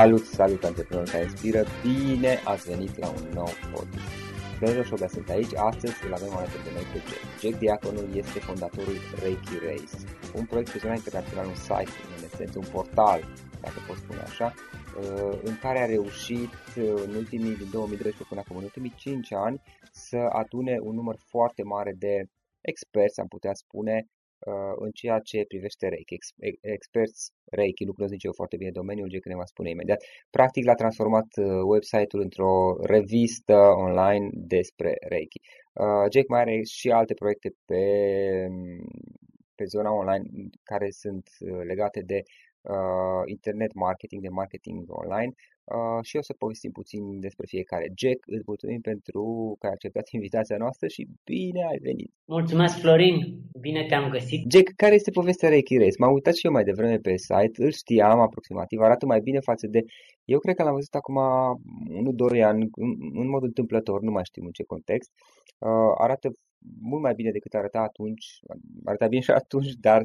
Salut, salut antreprenori care inspiră, bine ați venit la un nou podcast. Florin Roșoga sunt aici, astăzi îl avem alături de noi pe Jack. Jack Diaconul este fondatorul Reiki Race, un proiect pe zona internațională, un site, în esență un portal, dacă pot spune așa, uh, în care a reușit uh, în ultimii, din 2012 până acum, în ultimii 5 ani, să adune un număr foarte mare de experți, am putea spune, Uh, în ceea ce privește Reiki. Experți Reiki, nu cunosc nici eu foarte bine domeniul, ce ne va spune imediat. Practic l-a transformat uh, website-ul într-o revistă online despre Reiki. Uh, Jake mai are și alte proiecte pe, pe zona online care sunt legate de uh, internet marketing, de marketing online uh, și o să povestim puțin despre fiecare. Jack, îți mulțumim pentru că ai acceptat invitația noastră și bine ai venit! Mulțumesc, Florin! Bine te-am găsit! Jack, care este povestea Reiki Race? M-am uitat și eu mai devreme pe site, îl știam aproximativ, arată mai bine față de... Eu cred că l-am văzut acum 1-2 ani, în, în mod întâmplător, nu mai știu în ce context. Uh, arată mult mai bine decât arăta atunci, arăta bine și atunci, dar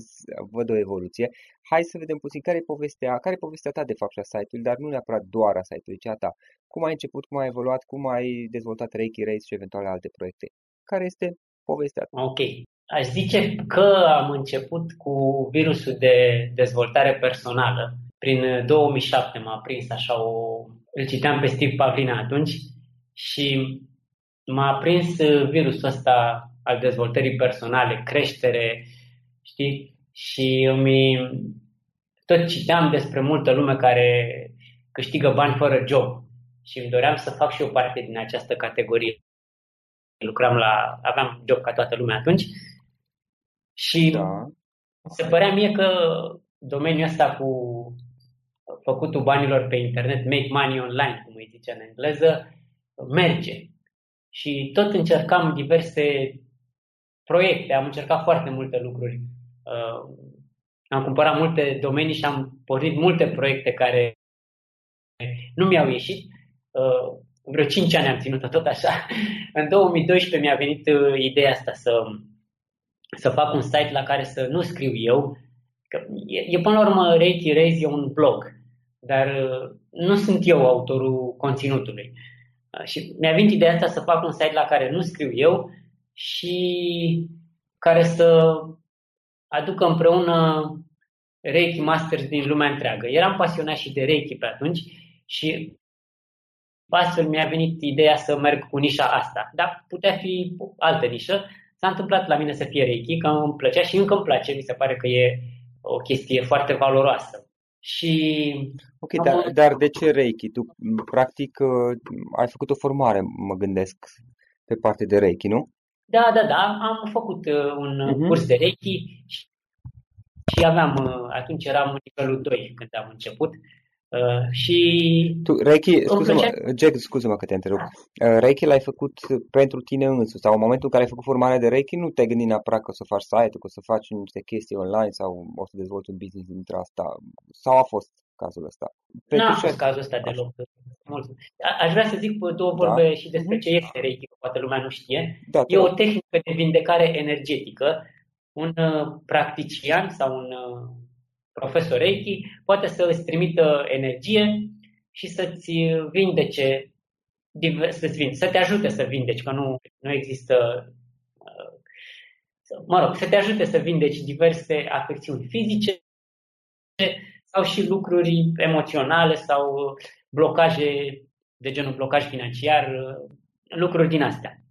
văd o evoluție. Hai să vedem puțin care e povestea, care e povestea ta de fapt și a site-ului, dar nu neapărat doar a site-ului, ci a ta. Cum ai început, cum ai evoluat, cum ai dezvoltat Reiki Race și eventual alte proiecte. Care este povestea ta? Ok. Aș zice că am început cu virusul de dezvoltare personală. Prin 2007 m-a prins așa o... Îl citeam pe Steve Pavlina atunci și m-a prins uh, virusul ăsta al dezvoltării personale, creștere, știi? Și îmi tot citeam despre multă lume care câștigă bani fără job și îmi doream să fac și eu parte din această categorie. Lucram la, aveam job ca toată lumea atunci și da. se părea mie că domeniul ăsta cu făcutul banilor pe internet, make money online, cum îi zice în engleză, merge și tot încercam diverse proiecte, am încercat foarte multe lucruri. Uh, am cumpărat multe domenii și am pornit multe proiecte care nu mi-au ieșit. Uh, vreo 5 ani am ținut-o tot așa. În 2012 mi-a venit uh, ideea asta să, să fac un site la care să nu scriu eu. Că e, e până la urmă Reiki Raise e un blog, dar nu sunt eu autorul conținutului. Și mi-a venit ideea asta să fac un site la care nu scriu eu și care să aducă împreună Reiki Masters din lumea întreagă. Eram pasionat și de Reiki pe atunci și astfel mi-a venit ideea să merg cu nișa asta. Dar putea fi altă nișă. S-a întâmplat la mine să fie Reiki, că îmi plăcea și încă îmi place. Mi se pare că e o chestie foarte valoroasă. Și ok, am... dar, dar de ce Reiki? Tu, practic, uh, ai făcut o formare, mă gândesc, pe parte de Reiki, nu? Da, da, da. Am făcut uh, un uh-huh. curs de Reiki și, și aveam, uh, atunci eram în nivelul 2 când am început Uh, și tu, Reiki, scuze-mă, Jack, scuze-mă că te întrerup. Uh, Reiki l-ai făcut pentru tine însuți sau în momentul în care ai făcut formarea de Reiki nu te-ai gândit neapărat că o să faci site că o să faci niște chestii online sau o să dezvolți un business dintre asta sau a fost cazul ăsta? Nu a fost cazul ăsta deloc. Aș vrea să zic două da. vorbe da. și despre ce este Reiki, că poate lumea nu știe. Da, e o tehnică de vindecare energetică. Un uh, practician sau un profesor Reiki, poate să îți trimită energie și să-ți vindece, să-ți vinde, să te ajute să vindeci, că nu, nu există, uh, mă rog, să te ajute să vindeci diverse afecțiuni fizice sau și lucruri emoționale sau blocaje de genul blocaj financiar, lucruri din astea.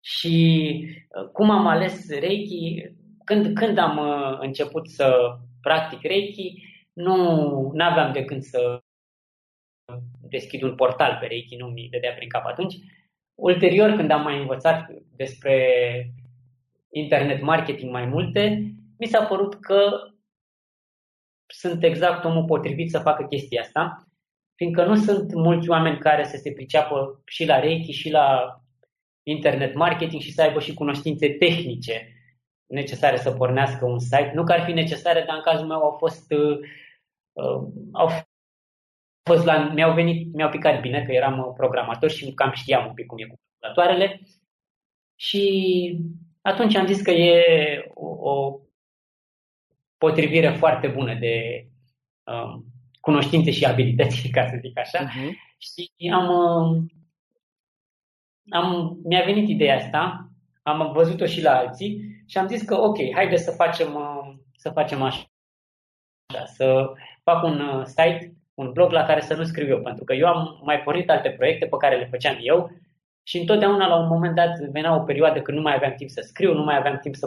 Și uh, cum am ales Reiki, când, când am uh, început să practic Reiki, nu aveam de când să deschid un portal pe Reiki, nu mi dădea prin cap atunci. Ulterior, când am mai învățat despre internet marketing mai multe, mi s-a părut că sunt exact omul potrivit să facă chestia asta, fiindcă nu sunt mulți oameni care să se priceapă și la Reiki și la internet marketing și să aibă și cunoștințe tehnice necesare să pornească un site. Nu că ar fi necesare, dar în cazul meu au fost, uh, uh, au fost la, mi-au venit, mi-au picat bine că eram programator și cam știam un pic cum e cu calculatoarele. Și atunci am zis că e o, o potrivire foarte bună de um, cunoștințe și abilități, ca să zic așa. Uh-huh. Și am, um, am, mi-a venit ideea asta, am văzut-o și la alții și am zis că ok, haide să facem, uh, să facem așa, să fac un uh, site, un blog la care să nu scriu eu, pentru că eu am mai pornit alte proiecte pe care le făceam eu și întotdeauna la un moment dat venea o perioadă când nu mai aveam timp să scriu, nu mai aveam timp să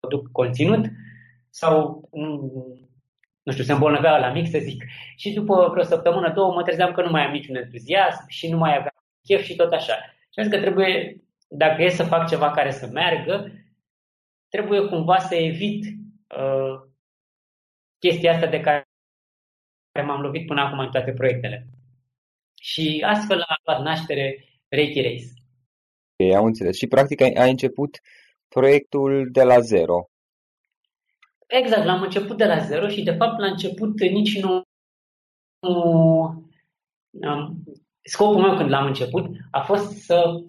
produc conținut sau nu știu, se îmbolnăvea la mic, să zic. Și după vreo săptămână, două, mă trezeam că nu mai am niciun entuziasm și nu mai aveam chef și tot așa. Și am zis că trebuie, dacă e să fac ceva care să meargă, trebuie cumva să evit uh, chestia asta de care m-am lovit până acum în toate proiectele. Și astfel a luat naștere Reiki Race. Ok, am înțeles. Și practic ai, ai început proiectul de la zero. Exact, l-am început de la zero și de fapt la început nici nu... nu um, scopul meu când l-am început a fost să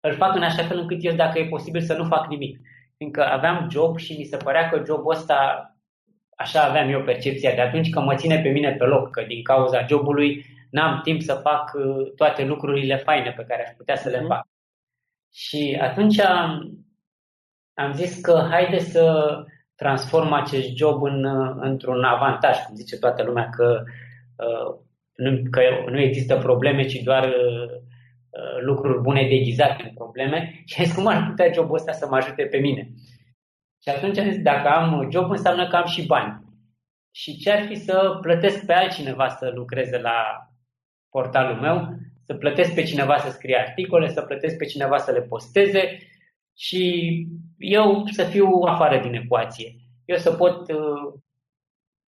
îl fac în așa fel încât eu, dacă e posibil, să nu fac nimic. Fiindcă aveam job și mi se părea că jobul ăsta, așa aveam eu percepția de atunci, că mă ține pe mine pe loc, că din cauza jobului n-am timp să fac uh, toate lucrurile faine pe care aș putea să le mm. fac. Și atunci am, am zis că haide să transform acest job în, într-un avantaj, cum zice toată lumea, că, uh, nu, că nu există probleme, ci doar uh, lucruri bune deghizate în probleme. Și am zis, cum ar putea jobul ăsta să mă ajute pe mine? Și atunci am zis, dacă am job, înseamnă că am și bani. Și ce ar fi să plătesc pe altcineva să lucreze la portalul meu, să plătesc pe cineva să scrie articole, să plătesc pe cineva să le posteze și eu să fiu afară din ecuație. Eu să pot uh,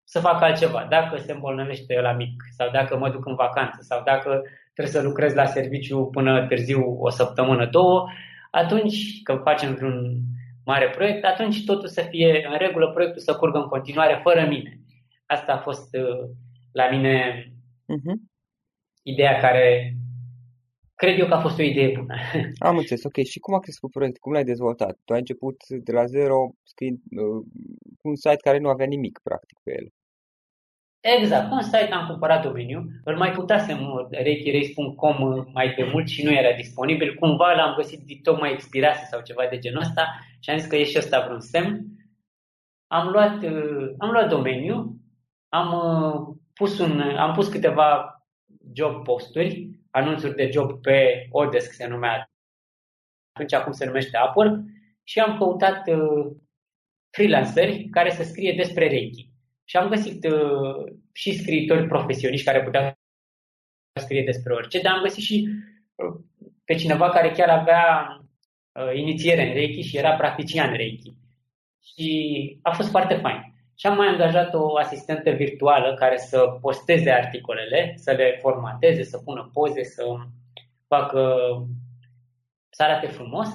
să fac altceva. Dacă se îmbolnăvește la mic sau dacă mă duc în vacanță sau dacă trebuie să lucrez la serviciu până târziu o săptămână, două, atunci când facem vreun mare proiect, atunci totul să fie în regulă, proiectul să curgă în continuare fără mine. Asta a fost uh, la mine uh-huh. ideea care Cred eu că a fost o idee bună. Am înțeles, ok. Și cum a crescut proiectul? Cum l-ai dezvoltat? Tu ai început de la zero scriind uh, un site care nu avea nimic, practic, pe el. Exact. Un site am cumpărat domeniu, îl mai putasem reichirace.com mai pe mult și nu era disponibil. Cumva l-am găsit, tocmai expirase sau ceva de genul ăsta și am zis că e și ăsta vreun semn. Am luat, uh, am luat domeniu, am uh, pus, un, am pus câteva job posturi anunțuri de job pe Odesk, se numea atunci acum se numește Upwork, și am căutat uh, freelanceri care să scrie despre Reiki. Și am găsit uh, și scriitori profesioniști care puteau scrie despre orice, dar am găsit și uh, pe cineva care chiar avea uh, inițiere în Reiki și era practician Reiki. Și a fost foarte fain. Și am mai angajat o asistentă virtuală care să posteze articolele, să le formateze, să pună poze, să facă să arate frumos.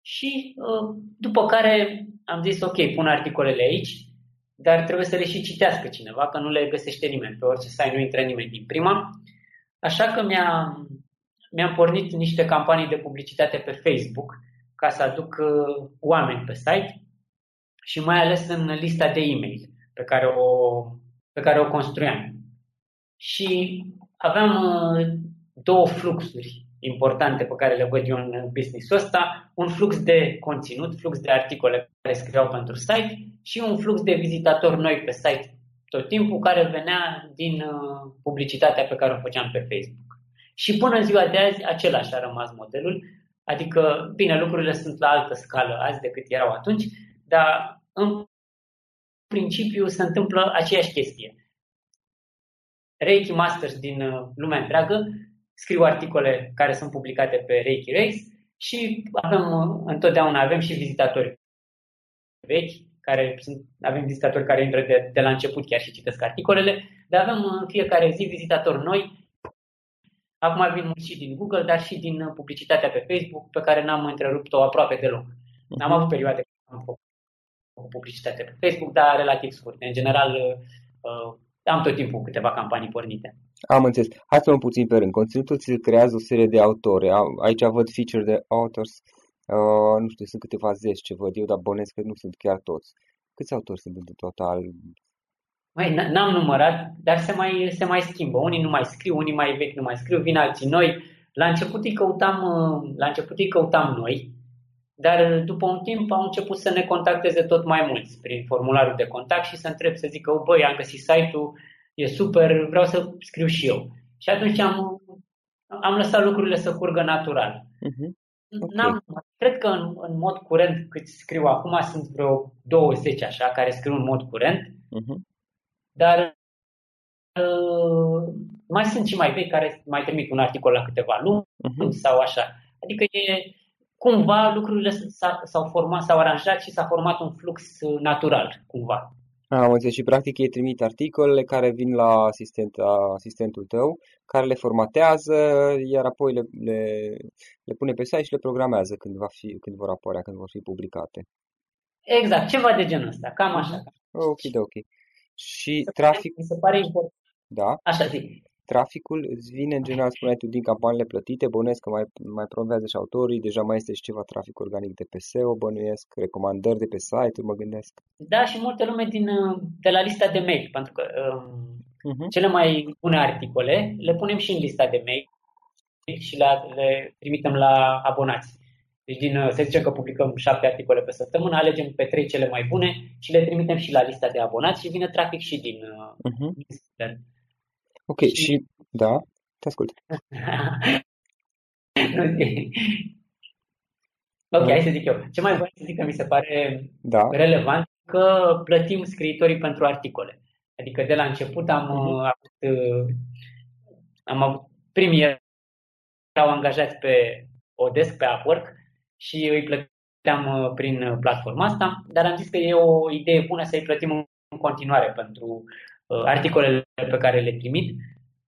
Și uh, după care am zis, ok, pun articolele aici, dar trebuie să le și citească cineva, că nu le găsește nimeni. Pe orice site nu intră nimeni din prima. Așa că mi-a, mi-am pornit niște campanii de publicitate pe Facebook ca să aduc uh, oameni pe site și mai ales în lista de e-mail pe care o, pe care o construiam. Și aveam uh, două fluxuri importante pe care le văd eu în business-ul ăsta, un flux de conținut, flux de articole care scriau pentru site și un flux de vizitatori noi pe site tot timpul care venea din uh, publicitatea pe care o făceam pe Facebook. Și până în ziua de azi același a rămas modelul, adică, bine, lucrurile sunt la altă scală azi decât erau atunci, dar în principiu se întâmplă aceeași chestie. Reiki Masters din uh, lumea întreagă scriu articole care sunt publicate pe Reiki Race și avem, uh, întotdeauna avem și vizitatori vechi, care sunt, avem vizitatori care intră de, de la început chiar și citesc articolele, dar avem în uh, fiecare zi vizitatori noi. Acum vin mulți și din Google, dar și din publicitatea pe Facebook, pe care n-am întrerupt-o aproape deloc. Am avut perioade când am făcut publicitate pe Facebook, dar relativ scurte. În general, uh, am tot timpul câteva campanii pornite. Am înțeles. Hai să luăm puțin pe rând. Conținutul ți creează o serie de autori. Aici văd feature de authors. Uh, nu știu, sunt câteva zeci ce văd eu, dar bănesc că nu sunt chiar toți. Câți autori sunt în total? Mai, n-am numărat, dar se mai, se mai schimbă. Unii nu mai scriu, unii mai vechi nu mai scriu, vin alții noi. La început îi căutam, uh, la început îi căutam noi, dar după un timp au început să ne contacteze tot mai mulți prin formularul de contact și să întreb să zică, băi, am găsit site-ul, e super, vreau să scriu și eu. Și atunci am, am lăsat lucrurile să curgă natural. Uh-huh. Okay. N-am, cred că în, în mod curent, cât scriu acum, sunt vreo 20 așa, care scriu în mod curent, uh-huh. dar uh, mai sunt și mai vechi care mai trimit un articol la câteva luni uh-huh. sau așa. Adică e, cumva lucrurile s-au format, s-au aranjat și s-a format un flux uh, natural, cumva. Am înțeles și practic ei trimit articolele care vin la asistent, asistentul tău, care le formatează, iar apoi le, le, le pune pe site și le programează când, va fi, când vor apărea, când vor fi publicate. Exact, ceva de genul ăsta, cam așa. Ok, de ok. Și trafic... Mi se pare important. Da? Așa zic. Traficul îți vine, în general, spuneai tu, din campaniile plătite, bănuiesc că mai, mai promovează și autorii, deja mai este și ceva trafic organic de pe SEO, bănuiesc, recomandări de pe site-uri, mă gândesc. Da, și multe lume din, de la lista de mail, pentru că um, uh-huh. cele mai bune articole le punem și în lista de mail și le, le trimitem la abonați. Deci, din, să zicem că publicăm șapte articole pe săptămână, alegem pe trei cele mai bune și le trimitem și la lista de abonați și vine trafic și din uh-huh. din Ok, și, și da, te ascult. ok, hai să zic eu. Ce mai vreau să zic că mi se pare da. relevant că plătim scriitorii pentru articole. Adică de la început am uh-huh. avut, uh, am avut primii erau angajați pe Odesk, pe Upwork și îi plăteam uh, prin platforma asta, dar am zis că e o idee bună să îi plătim în continuare pentru Uh, articolele pe care le trimit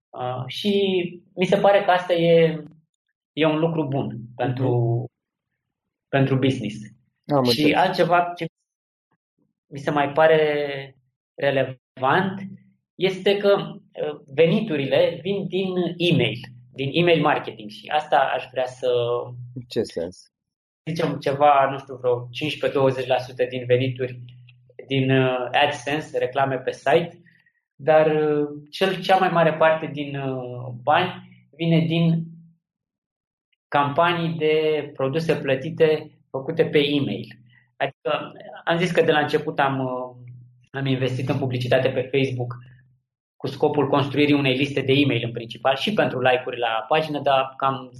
uh, și mi se pare că asta e, e un lucru bun pentru, uh-huh. pentru business. Am și înțeles. altceva ce mi se mai pare relevant este că uh, veniturile vin din e-mail, din email marketing și asta aș vrea să... Ce sens? Zicem ceva, nu știu, vreo 15-20% din venituri din AdSense, reclame pe site, dar uh, cel, cea mai mare parte din uh, bani vine din campanii de produse plătite făcute pe e-mail. Adică am zis că de la început am, uh, am investit în publicitate pe Facebook cu scopul construirii unei liste de e-mail în principal și pentru like-uri la pagină, dar cam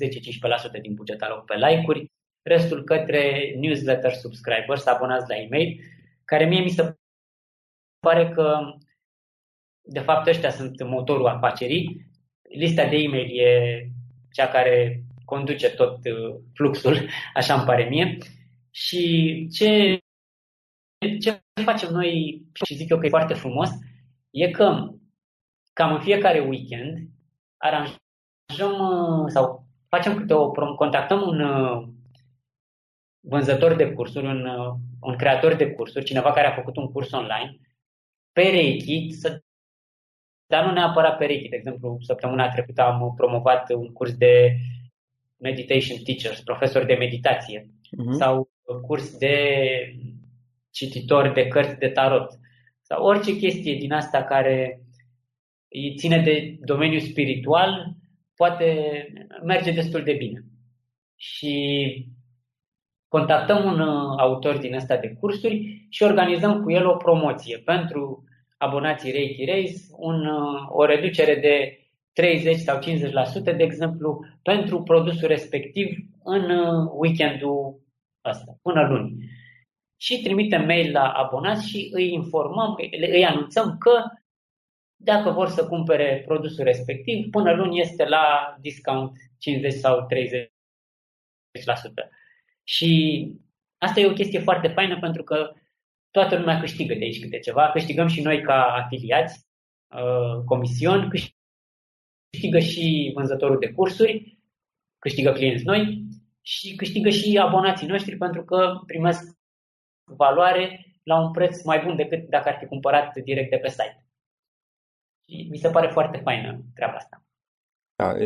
10-15% din buget aloc pe like-uri, restul către newsletter subscribers, abonați la e-mail, care mie mi se pare că de fapt ăștia sunt motorul afacerii. Lista de e-mail e cea care conduce tot uh, fluxul, așa îmi pare mie. Și ce, ce facem noi, și zic eu că e foarte frumos, e că cam în fiecare weekend aranjăm uh, sau facem câte o contactăm un uh, vânzător de cursuri, un, un creator de cursuri, cineva care a făcut un curs online, perechi să dar nu neapărat perechi. De exemplu, săptămâna trecută am promovat un curs de meditation teachers, profesori de meditație, uh-huh. sau curs de cititor de cărți de tarot, sau orice chestie din asta care îi ține de domeniul spiritual, poate merge destul de bine. Și contactăm un autor din ăsta de cursuri și organizăm cu el o promoție pentru abonații Reiki Race un, o reducere de 30 sau 50%, de exemplu, pentru produsul respectiv în uh, weekendul ăsta, până luni. Și trimitem mail la abonați și îi informăm, îi anunțăm că dacă vor să cumpere produsul respectiv, până luni este la discount 50 sau 30%. Și asta e o chestie foarte faină pentru că toată lumea câștigă de aici câte ceva, câștigăm și noi ca afiliați, uh, comision, câștigă și vânzătorul de cursuri, câștigă clienți noi și câștigă și abonații noștri pentru că primesc valoare la un preț mai bun decât dacă ar fi cumpărat direct de pe site. Și mi se pare foarte faină treaba asta. Da,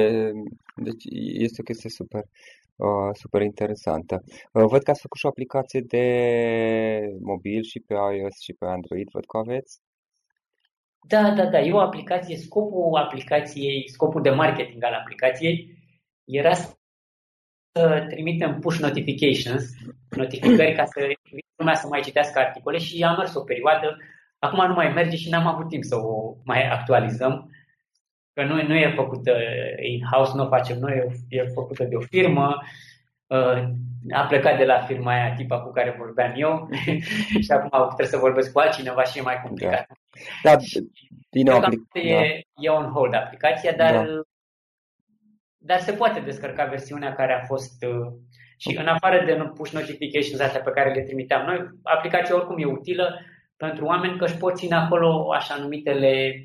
e, deci este o chestie super. Uh, super interesantă. Uh, văd că ați făcut și o aplicație de mobil și pe iOS și pe Android, văd că aveți. Da, da, da. E o aplicație, scopul aplicației, scopul de marketing al aplicației era să trimitem push notifications, notificări ca să lumea să mai citească articole și am mers o perioadă. Acum nu mai merge și n-am avut timp să o mai actualizăm că nu, nu e făcută in-house, nu o facem noi, e făcută de o firmă, uh, a plecat de la firma aia, tipa cu care vorbeam eu și acum trebuie să vorbesc cu altcineva și e mai complicat. Da, da din nou, aplic- e, da. e on hold aplicația, dar, da. dar se poate descărca versiunea care a fost uh, și în afară de push notifications astea pe care le trimiteam noi, aplicația oricum e utilă pentru oameni că își pot ține acolo așa numitele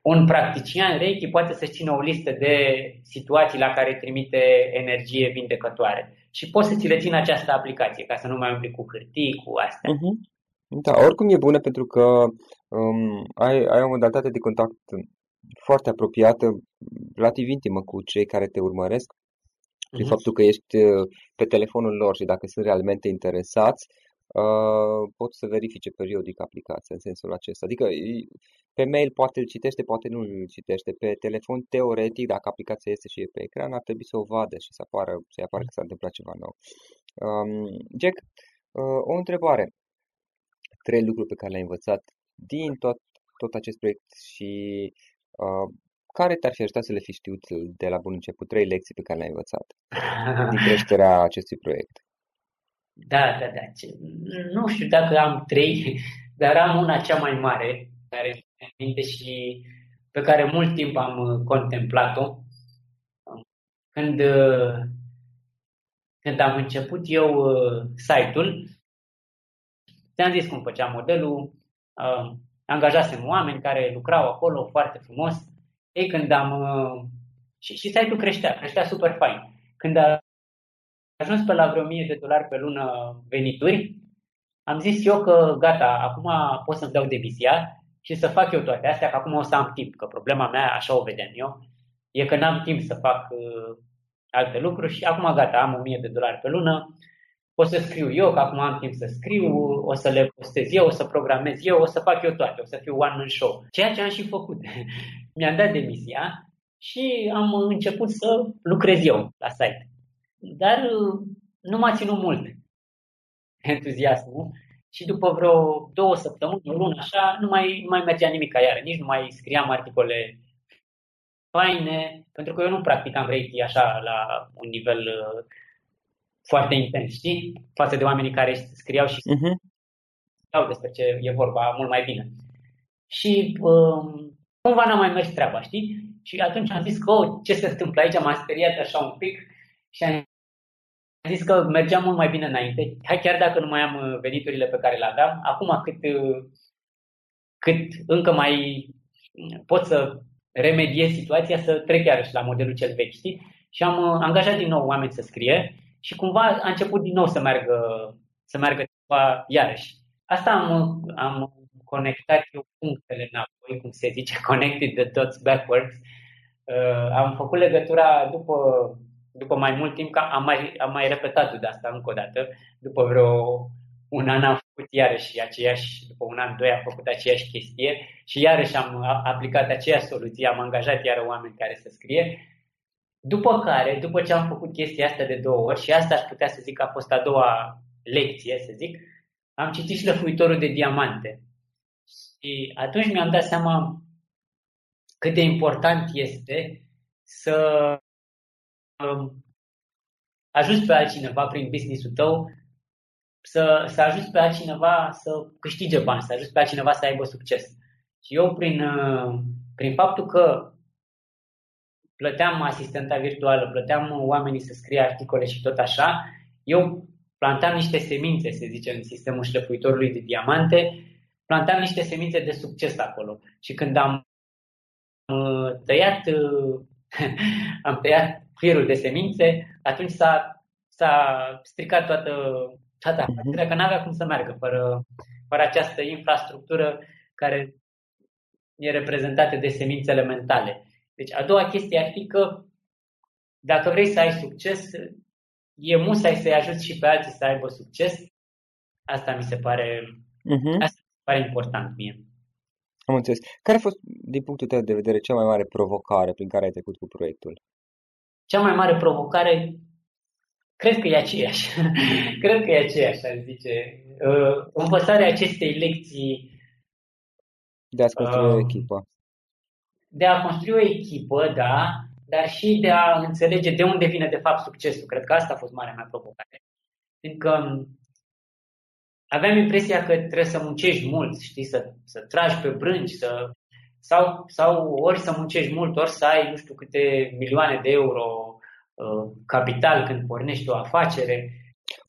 un practician Reiki poate să țină o listă de situații la care trimite energie vindecătoare. Și poți să ți le țină această aplicație, ca să nu mai umbli cu hârtii, cu astea. Uh-huh. Da, oricum e bună pentru că um, ai, ai o modalitate de contact foarte apropiată, relativ intimă cu cei care te urmăresc, prin uh-huh. faptul că ești uh, pe telefonul lor și dacă sunt realmente interesați, uh, pot să verifice periodic aplicația în sensul acesta. Adică pe mail poate îl citește, poate nu îl citește. Pe telefon, teoretic, dacă aplicația este și e pe ecran, ar trebui să o vadă și să apară, să apară că s-a întâmplat ceva nou. Um, Jack, uh, o întrebare. Trei lucruri pe care le-ai învățat din tot, tot acest proiect și uh, care te-ar fi ajutat să le fi știut de la bun început? Trei lecții pe care le-ai învățat din creșterea acestui proiect. Da, da, da. Nu știu dacă am trei, dar am una cea mai mare, care minte și pe care mult timp am uh, contemplat-o. Când, uh, când am început eu uh, site-ul, ți-am zis cum făceam modelul, angajasem oameni care lucrau acolo foarte frumos. Ei, când am... Și, și site-ul creștea, creștea super fain. Când a ajuns pe la vreo 1000 de dolari pe lună venituri, am zis eu că gata, acum pot să-mi dau demisia și să fac eu toate astea, că acum o să am timp, că problema mea, așa o vedem eu, e că n-am timp să fac uh, alte lucruri și acum gata, am 1000 de dolari pe lună, o să scriu eu, că acum am timp să scriu, o să le postez eu, o să programez eu, o să fac eu toate, o să fiu one-man show. Ceea ce am și făcut. Mi-am dat demisia și am început să lucrez eu la site. Dar uh, nu m-a ținut mult entuziasmul și după vreo două săptămâni, o lună așa, nu mai, nu mai mergea nimic ca iară, nici nu mai scriam articole faine, pentru că eu nu practicam Reiki așa la un nivel uh, foarte intens, știi? Față de oamenii care scriau și uh-huh. despre ce e vorba mult mai bine. Și um, cumva n-a mai mers treaba, știi? Și atunci am zis că, oh, ce se întâmplă aici, m-a speriat așa un pic și am zis că mergeam mult mai bine înainte, hai chiar dacă nu mai am uh, veniturile pe care le aveam, acum cât, uh, cât încă mai pot să remediez situația, să trec iarăși la modelul cel vechi, știi? Și am uh, angajat din nou oameni să scrie și cumva a început din nou să meargă, să meargă ceva iarăși. Asta am, am conectat eu punctele înapoi, cum se zice, connected the dots backwards. Uh, am făcut legătura după după mai mult timp, că am mai, am mai repetat de asta încă o dată, după vreo un an am făcut iarăși aceeași, după un an, doi am făcut aceeași chestie și iarăși am aplicat aceeași soluție, am angajat iară oameni care să scrie. După care, după ce am făcut chestia asta de două ori, și asta aș putea să zic că a fost a doua lecție, să zic, am citit și lăfuitorul de diamante. Și atunci mi-am dat seama cât de important este să ajuți pe altcineva prin business-ul tău, să, să ajuți pe altcineva să câștige bani, să ajuți pe altcineva să aibă succes. Și eu, prin, prin faptul că plăteam asistenta virtuală, plăteam oamenii să scrie articole și tot așa, eu plantam niște semințe, se zice, în sistemul șlefuitorului de diamante, plantam niște semințe de succes acolo. Și când am tăiat, am tăiat firul de semințe, atunci s-a, s-a stricat toată, toată mhm. afacerea, uh-huh. că n-avea cum să meargă fără, fără această infrastructură care e reprezentată de semințele mentale. Deci a doua chestie ar fi că dacă vrei să ai succes, e musai să-i ajut și pe alții să aibă succes. Asta mi se pare, uh-huh. asta mi se pare important mie. Am înțeles. Care a fost, din punctul tău de vedere, cea mai mare provocare prin care ai trecut cu proiectul? Cea mai mare provocare, cred că e aceeași. cred că e aceeași, aș zice. Uh, învățarea acestei lecții. De a construi uh, o echipă. De a construi o echipă, da, dar și de a înțelege de unde vine de fapt succesul. Cred că asta a fost marea mea provocare. Fiindcă aveam impresia că trebuie să muncești mult, știi, să, să tragi pe brânci, să, sau, sau ori să muncești mult, ori să ai nu știu câte milioane de euro uh, capital când pornești o afacere.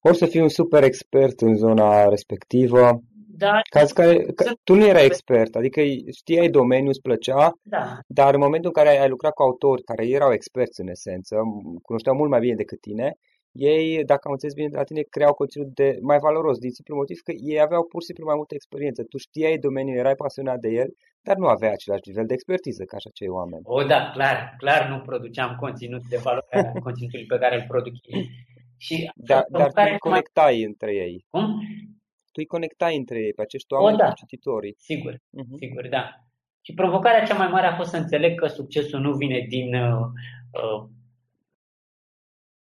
Ori să fii un super expert în zona respectivă. Da, Caz care, că, tu nu erai expert, adică știai domeniul, îți plăcea, da. dar în momentul în care ai lucrat cu autori care erau experți în esență, cunoșteau mult mai bine decât tine, ei, dacă am înțeles bine de la tine, creau conținut de mai valoros din simplu motiv că ei aveau pur și simplu mai multă experiență. Tu știai domeniul, erai pasionat de el, dar nu aveai același nivel de expertiză ca și acei oameni. O, da, clar, clar nu produceam conținut de valoare conținutului pe care îl produc ei. Și da, dar tu îi conectai mai... între ei. Cum? Tu îi conectai între ei, pe acești oameni o, da. cu cititorii. Sigur, uh-huh. sigur, da. Și provocarea cea mai mare a fost să înțeleg că succesul nu vine din uh, uh,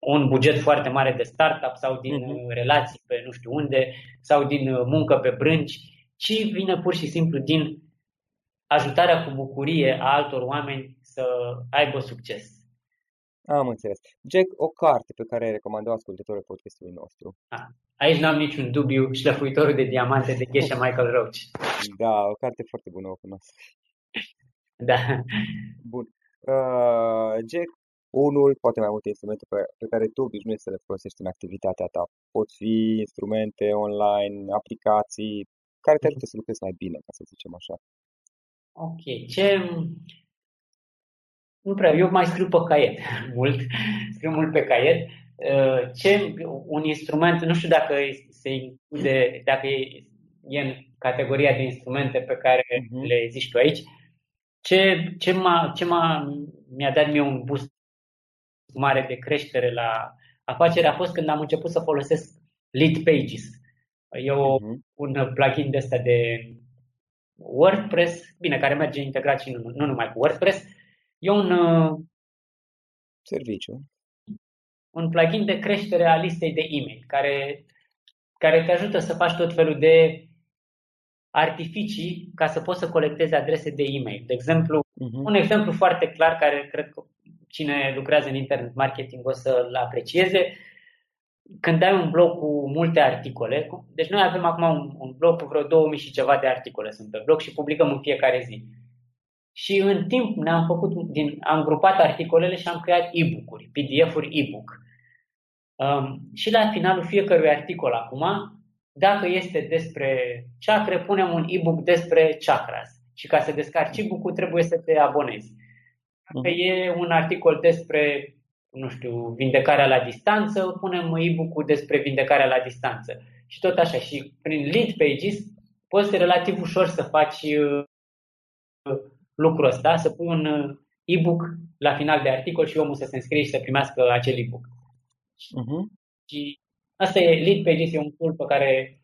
un buget foarte mare de startup sau din uh-huh. relații pe nu știu unde sau din uh, muncă pe brânci, ci vine pur și simplu din ajutarea cu bucurie a altor oameni să aibă succes. Am înțeles. Jack, o carte pe care ai recomandat ascultătorul podcastului nostru. A, aici n-am niciun dubiu, Șlăfuitorul de diamante de Gesha Michael Roach. Da, o carte foarte bună, o cunosc. Da. Bun. Uh, Jack, unul, poate mai multe instrumente pe, pe care tu obișnuiești să le folosești în activitatea ta. Pot fi instrumente online, aplicații, care te ajută să lucrezi mai bine, ca să zicem așa. Ok. Ce... Nu prea, eu mai scriu pe caiet mult, scriu mult pe caiet. Uh, ce un instrument, nu știu dacă se include, dacă e, e în categoria de instrumente pe care uh-huh. le zici tu aici, ce, ce, m-a, ce m-a, mi-a dat mie un boost mare de creștere la afacere a fost când am început să folosesc Lead Pages. E o, uh-huh. un plugin de ăsta de WordPress, bine, care merge integrat și nu, nu numai cu WordPress. E un uh, serviciu. Un plugin de creștere a listei de e-mail, care, care te ajută să faci tot felul de artificii ca să poți să colectezi adrese de e-mail. De exemplu, uh-huh. un exemplu foarte clar care cred că cine lucrează în internet marketing o să-l aprecieze. Când ai un blog cu multe articole, deci noi avem acum un, un blog cu vreo 2000 și ceva de articole sunt pe blog și publicăm în fiecare zi. Și în timp ne-am făcut, din, am grupat articolele și am creat e-book-uri, PDF-uri e-book. Um, și la finalul fiecărui articol acum, dacă este despre chakre, punem un e-book despre chakras. Și ca să descarci e-book-ul trebuie să te abonezi. Dacă e un articol despre, nu știu, vindecarea la distanță, punem e-book-ul despre vindecarea la distanță. Și tot așa. Și prin lead pages poți relativ ușor să faci uh, lucrul ăsta, să pui un uh, e-book la final de articol și omul să se înscrie și să primească acel e-book. Uh-huh. Și asta e, Lead Pages e un tool pe care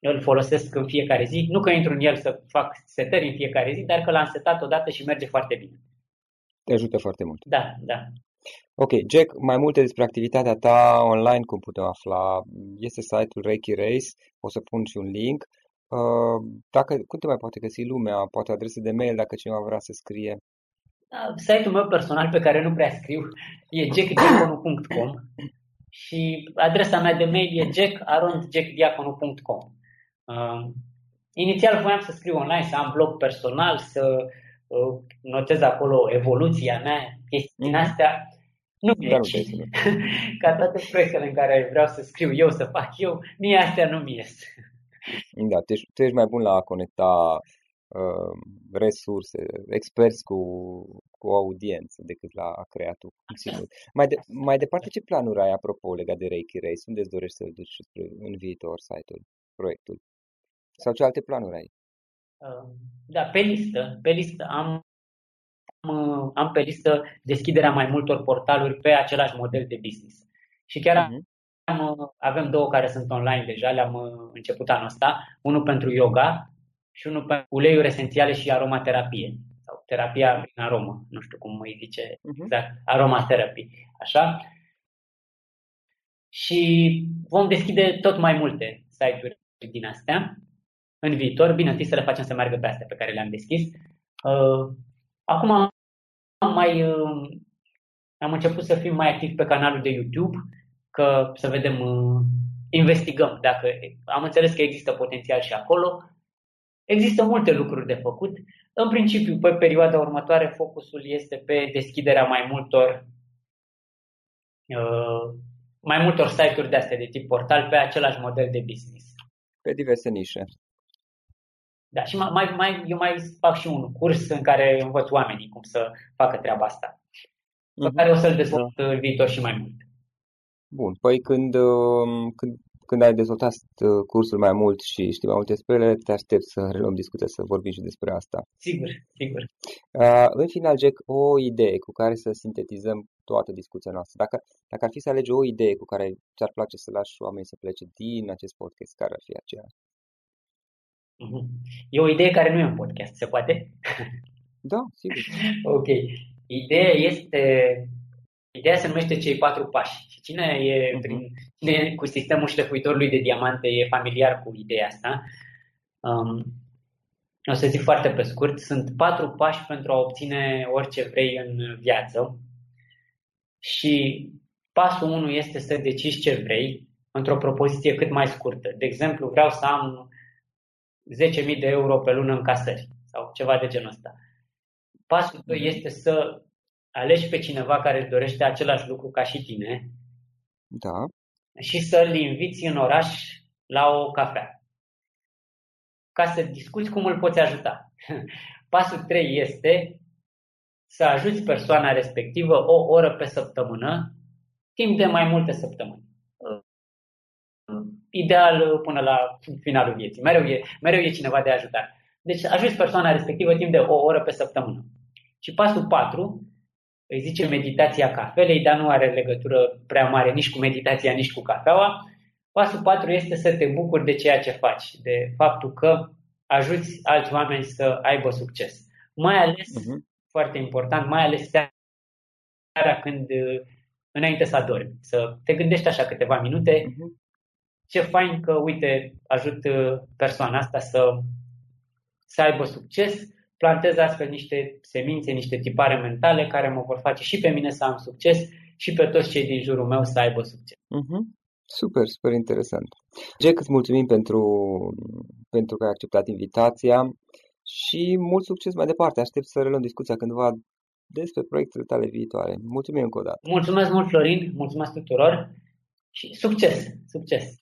îl folosesc în fiecare zi. Nu că intru în el să fac setări în fiecare zi, dar că l-am setat odată și merge foarte bine. Te ajută foarte mult. Da, da. Ok, Jack, mai multe despre activitatea ta online, cum putem afla? Este site-ul Reiki Race, o să pun și un link. Uh, dacă, cum te mai poate găsi lumea? Poate adrese de mail dacă cineva vrea să scrie. Da, site-ul meu personal pe care nu prea scriu e jackdiaconu.com și adresa mea de mail e jackarondjackdiaconu.com uh, Inițial voiam să scriu online, să am blog personal, să notez acolo evoluția mea, chestiile mm-hmm. astea, nu mi ies. Ca toate proiectele în care vreau să scriu eu, să fac eu, mie astea nu mi ies. Da, tu ești, tu ești mai bun la a conecta uh, resurse, experți cu, cu o audiență decât la a crea tu conținut. Mai, de, mai departe, ce planuri ai apropo legat de Reiki Race? Unde îți dorești să-l duci în viitor site-ul, proiectul? Sau ce alte planuri ai? Da, pe listă, pe listă am, am, am pe listă deschiderea mai multor portaluri pe același model de business. Și chiar uh-huh. am, avem două care sunt online deja, le-am uh, început anul ăsta, unul pentru yoga și unul pentru uleiuri esențiale și aromaterapie sau terapia prin aromă, nu știu cum îi zice uh-huh. exact, aromaterapie, așa. Și vom deschide tot mai multe site-uri din astea în viitor. Bine, întâi să le facem să meargă pe astea pe care le-am deschis. Uh, acum am mai uh, am început să fim mai activ pe canalul de YouTube, că să vedem, uh, investigăm dacă am înțeles că există potențial și acolo. Există multe lucruri de făcut. În principiu, pe perioada următoare, focusul este pe deschiderea mai multor mai multor site-uri de astea de tip portal pe același model de business. Pe diverse nișe. Da, și mai, mai, eu mai fac și un curs în care învăț oamenii cum să facă treaba asta. Pe uh-huh. care o să-l dezvolt da. în viitor și mai mult. Bun, păi când, um, când, când ai dezvoltat uh, cursul mai mult și știi mai multe despre ele, te aștept să reluăm discuția, să vorbim și despre asta. Sigur, sigur. Uh, în final, Jack, o idee cu care să sintetizăm toată discuția noastră. Dacă, dacă ar fi să alegi o idee cu care ți-ar place să lași oamenii să plece din acest podcast, care ar fi aceea? Mhm. E o idee care nu e un podcast, se poate? Da, sigur. ok. Ideea este, ideea se numește cei patru pași. Și cine e, uh-huh. prin, cine e cu sistemul șlefuitorului de diamante e familiar cu ideea asta. Um, o să zic foarte pe scurt, sunt patru pași pentru a obține orice vrei în viață. Și pasul 1 este să decizi ce vrei într-o propoziție cât mai scurtă. De exemplu, vreau să am 10.000 de euro pe lună în casări sau ceva de genul ăsta. Pasul 2 mhm. este să alegi pe cineva care își dorește același lucru ca și tine da. și să-l inviți în oraș la o cafea ca să discuți cum îl poți ajuta. Pasul 3 este să ajuți persoana respectivă o oră pe săptămână, timp de mai multe săptămâni ideal până la finalul vieții. Mereu e, mereu e cineva de ajutat. Deci ajuți persoana respectivă timp de o oră pe săptămână. Și pasul 4 îi zice meditația cafelei, dar nu are legătură prea mare nici cu meditația, nici cu cafeaua. Pasul 4 este să te bucuri de ceea ce faci, de faptul că ajuți alți oameni să aibă succes. Mai ales, uh-huh. foarte important, mai ales seara când înainte să adormi, să te gândești așa câteva minute, uh-huh ce fain că, uite, ajut uh, persoana asta să, să aibă succes, plantez astfel niște semințe, niște tipare mentale care mă vor face și pe mine să am succes și pe toți cei din jurul meu să aibă succes. Uh-huh. Super, super interesant. Jack, îți mulțumim pentru, pentru că ai acceptat invitația și mult succes mai departe. Aștept să reluăm discuția cândva despre proiectele tale viitoare. Mulțumim încă o dată. Mulțumesc mult, Florin, mulțumesc tuturor și succes, succes!